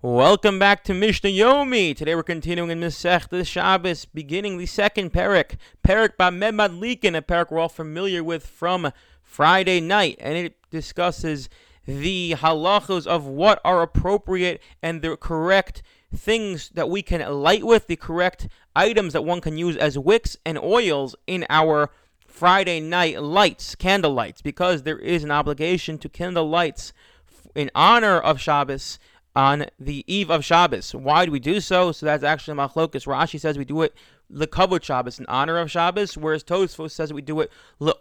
Welcome back to Mishnah Yomi. Today we're continuing in Masech Shabbos, beginning the second perek, perek Bameh Madlikin, a perek we're all familiar with from Friday night, and it discusses the halachos of what are appropriate and the correct things that we can light with, the correct items that one can use as wicks and oils in our Friday night lights, candle lights, because there is an obligation to kindle lights in honor of Shabbos on the eve of Shabbos. Why do we do so? So that's actually machlokas. Rashi says we do it lekavod Shabbos in honor of Shabbos, whereas Tosfos says that we do it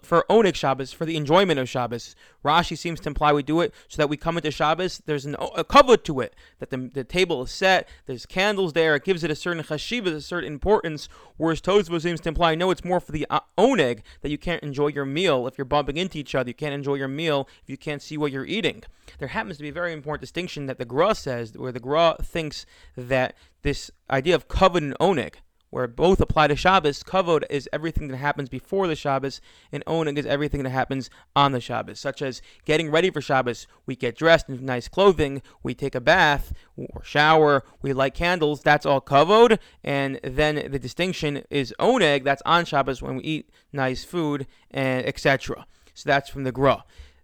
for oneg Shabbos for the enjoyment of Shabbos. Rashi seems to imply we do it so that we come into Shabbos. There's an, a kavod to it that the, the table is set. There's candles there. It gives it a certain chashiva, a certain importance. Whereas Tosfos seems to imply no, it's more for the uh, oneg that you can't enjoy your meal if you're bumping into each other. You can't enjoy your meal if you can't see what you're eating. There happens to be a very important distinction that the Gra says, where the Gra thinks that this idea of kavod and oneg where both apply to Shabbos. Kavod is everything that happens before the Shabbos, and Oneg is everything that happens on the Shabbos, such as getting ready for Shabbos. We get dressed in nice clothing, we take a bath or shower, we light candles. That's all Kavod, and then the distinction is Oneg. That's on Shabbos when we eat nice food and etc. So that's from the Gra.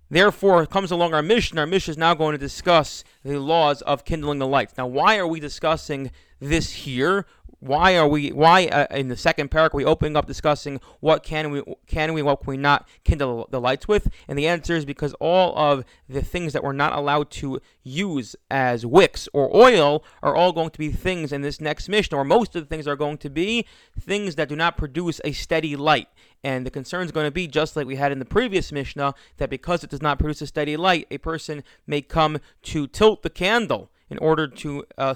Therefore, comes along our mishnah. Our mishnah is now going to discuss the laws of kindling the lights. Now, why are we discussing this here? why are we why uh, in the second paragraph we opening up discussing what can we can we what can we not kindle the lights with? And the answer is because all of the things that we're not allowed to use as wicks or oil are all going to be things in this next mishnah or most of the things are going to be things that do not produce a steady light. And the concern is going to be just like we had in the previous Mishnah that because it does not produce a steady light, a person may come to tilt the candle in order to uh,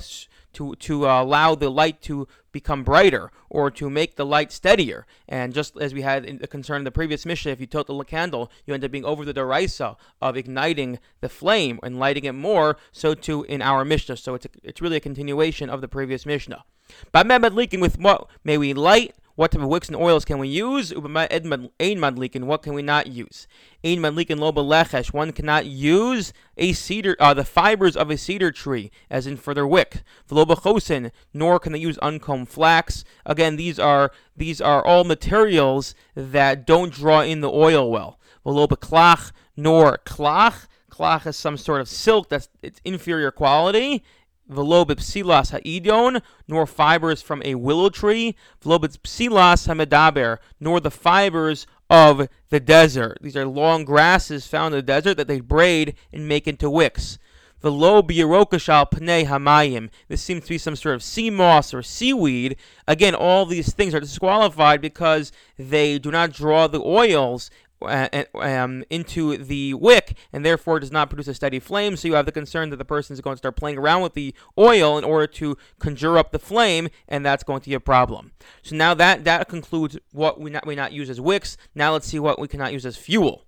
to to uh, allow the light to become brighter or to make the light steadier. And just as we had in the concern in the previous mishnah, if you tilt the candle, you end up being over the derisa of igniting the flame and lighting it more. So too in our mishnah. So it's a, it's really a continuation of the previous mishnah. But leaking with what may we light what type of wicks and oils can we use? Ein madlikin. What can we not use? Ein madlikin loba lechesh. One cannot use a cedar, uh, the fibers of a cedar tree, as in for their wick. V'loba chosin. Nor can they use uncombed flax. Again, these are these are all materials that don't draw in the oil well. V'loba klach. Nor klach. Klach is some sort of silk that's its inferior quality velo bipsilas ha'idon, nor fibers from a willow tree, velo bipsilas ha'medaber, nor the fibers of the desert. These are long grasses found in the desert that they braid and make into wicks. Velo birokashal pnei hamayim. This seems to be some sort of sea moss or seaweed. Again, all these things are disqualified because they do not draw the oils uh, um, into the wick and therefore does not produce a steady flame. So you have the concern that the person is going to start playing around with the oil in order to conjure up the flame, and that's going to be a problem. So now that that concludes what we not we not use as wicks. Now let's see what we cannot use as fuel.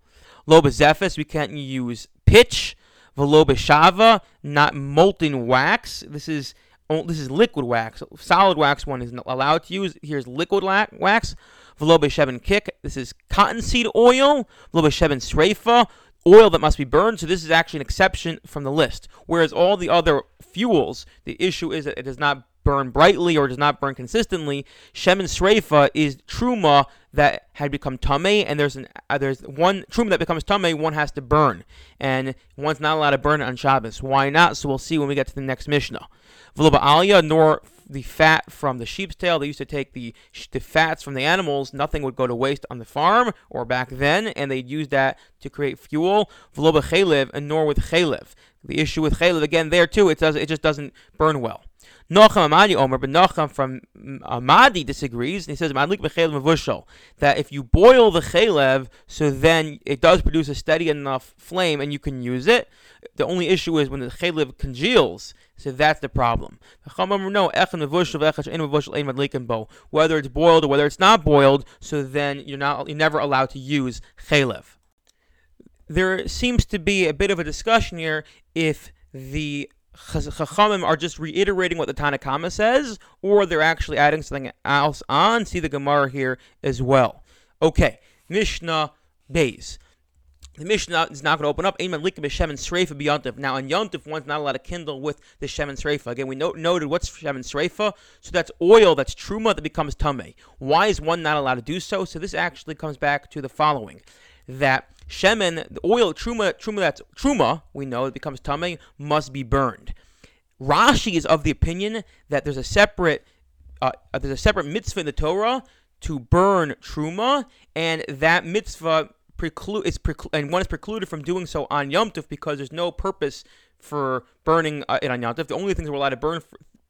Loba we can't use pitch. Veloba shava, not molten wax. This is oh, this is liquid wax. Solid wax one is allowed to use. Here's liquid wax. V'lo kick. This is cottonseed oil. V'lo sreifa. Oil that must be burned. So this is actually an exception from the list. Whereas all the other fuels, the issue is that it does not burn brightly or does not burn consistently. Shemen Sreifa is truma that had become tame, and there's an uh, there's one truma that becomes tame, one has to burn, and one's not allowed to burn it on Shabbos. Why not? So we'll see when we get to the next Mishnah. V'lo Aliyah nor the fat from the sheep's tail. They used to take the the fats from the animals. Nothing would go to waste on the farm or back then, and they'd use that to create fuel. V'lo chaylev and nor with chaylev. The issue with chaylev again there too. It does it just doesn't burn well. Nachum Amadi Omer, but Nachum from mm, Amadi disagrees. And he says, that if you boil the chalev, so then it does produce a steady enough flame and you can use it. The only issue is when the chalev congeals. So that's the problem. Whether it's boiled or whether it's not boiled, so then you're not you're never allowed to use chalev. There seems to be a bit of a discussion here if the Chachamim are just reiterating what the Tanna Kamma says, or they're actually adding something else on. See the Gemara here as well. Okay, Mishnah Beis. The Mishnah is not going to open up. Now, on Yontif, one's not allowed to kindle with the Shem Sreifa. Again, we noted what's Shem Sreifa. So that's oil, that's truma that becomes tame. Why is one not allowed to do so? So this actually comes back to the following: that shemen, the oil, truma, truma that's truma, we know it becomes tame, must be burned. Rashi is of the opinion that there's a separate, uh, there's a separate mitzvah in the Torah to burn truma, and that mitzvah preclude is preclu- and one is precluded from doing so on Yom Tov because there's no purpose for burning uh, it on Yom Tov. The only things we're allowed to burn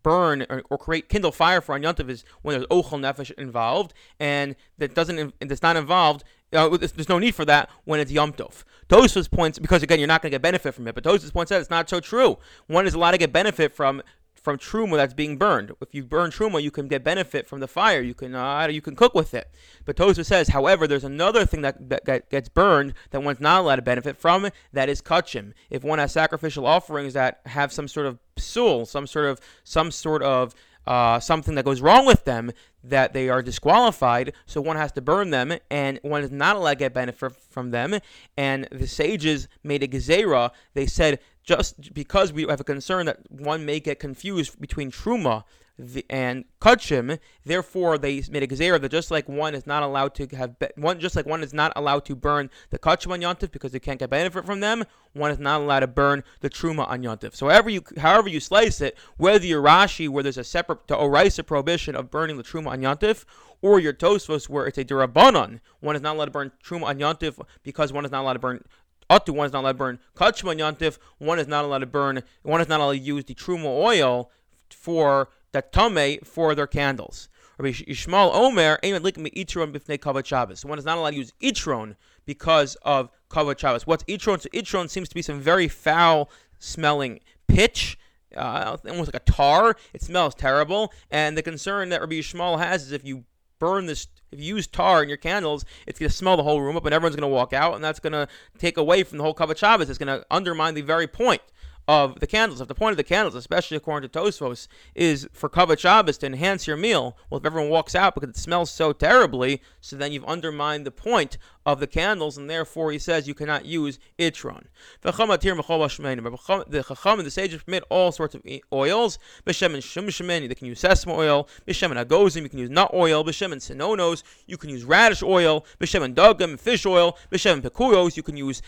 burn or, or, create kindle fire for on Yom Tov is when there's ochel nefesh involved, and that doesn't that's not involved. Uh, there's no need for that when it's Yom Tov. Tosfos points because again you're not going to get benefit from it, but Tosfos points out it's not so true. One is allowed to get benefit from from truma that's being burned. If you burn truma, you can get benefit from the fire. You can uh, you can cook with it. But Tosfos says, however, there's another thing that, that, gets burned that one's not allowed to benefit from. That is kachim. If one has sacrificial offerings that have some sort of psul, some sort of some sort of uh, something that goes wrong with them, that they are disqualified, so one has to burn them, and one is not allowed to get benefit from them. And the sages made a gezerah. They said just because we have a concern that one may get confused between truma and kachim, therefore they made a gezerah that just like one is not allowed to have one, just like one is not allowed to burn the kachim on yontif because they can't get benefit from them, one is not allowed to burn the truma on yontif. So however you however you slice it, whether you're Rashi where there's a separate to oraisa prohibition of burning the truma on yontif, or your Tosfos where it's a d'rabbanan, one is not allowed to burn truma on yontif because one is not allowed to burn Atu, one is not allowed to burn Kachma Yantif, one is not allowed to burn, one is not allowed to use the Truma oil for the Tame for their candles. Rabbi Yishmael Omer, Itron Bifnei Kavod Shabbos. One is not allowed to use Itron because of Kavod Shabbos. What's Itron? So Itron seems to be some very foul smelling pitch. Uh, almost like a tar. It smells terrible. And the concern that Rabbi Yishmael has is if you burn this if you use tar in your candles, it's going to smell the whole room up, and everyone's going to walk out, and that's going to take away from the whole Kavod Shabbos. It's going to undermine the very point of the candles. If the point of the candles, especially according to Tosfos, is for Kavod Shabbos to enhance your meal, well, if everyone walks out because it smells so terribly, so then you've undermined the point of the candles, and therefore he says you cannot use itron. The Chacham and the sages permit all sorts of oils. B'shem and Shum they can use sesame oil. B'shem and Agozim, you can use nut oil. B'shem and Sinonos, you can use radish oil. B'shem and Dugam, fish oil. B'shem and Pekuyos, you can use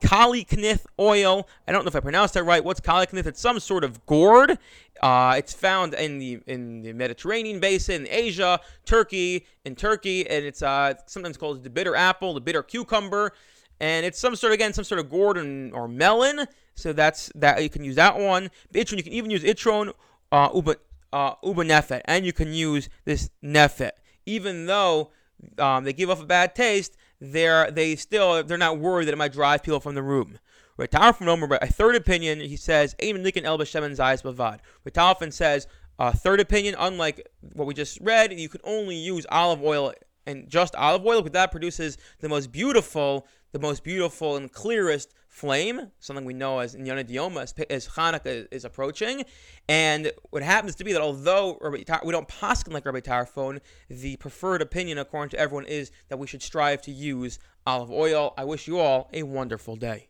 colocynth oil. I don't know if I pronounced that right. What's colocynth? It's some sort of gourd. Uh, it's found in the in the Mediterranean basin, Asia, Turkey, in Turkey, and it's uh, sometimes called the bitter apple, the bitter cucumber, and it's some sort of again some sort of gourd or melon. So that's that you can use that one. Itron, you can even use itron, uh, uba uh, uba and you can use this nefet, even though um, they give off a bad taste they're they still they're not worried that it might drive people from the room. Rabbi Tarfon Omer, a third opinion, he says, Aim Nikan El B'Shemen Zayis Bavad. Ritalfin says, a third opinion, unlike what we just read, you can only use olive oil and just olive oil because that produces the most beautiful, the most beautiful and clearest flame, something we know as in Dioma as, as Hanukkah is approaching. And what happens to be that although we don't paskin like Rabbi Tarfon, the preferred opinion according to everyone is that we should strive to use olive oil. I wish you all a wonderful day.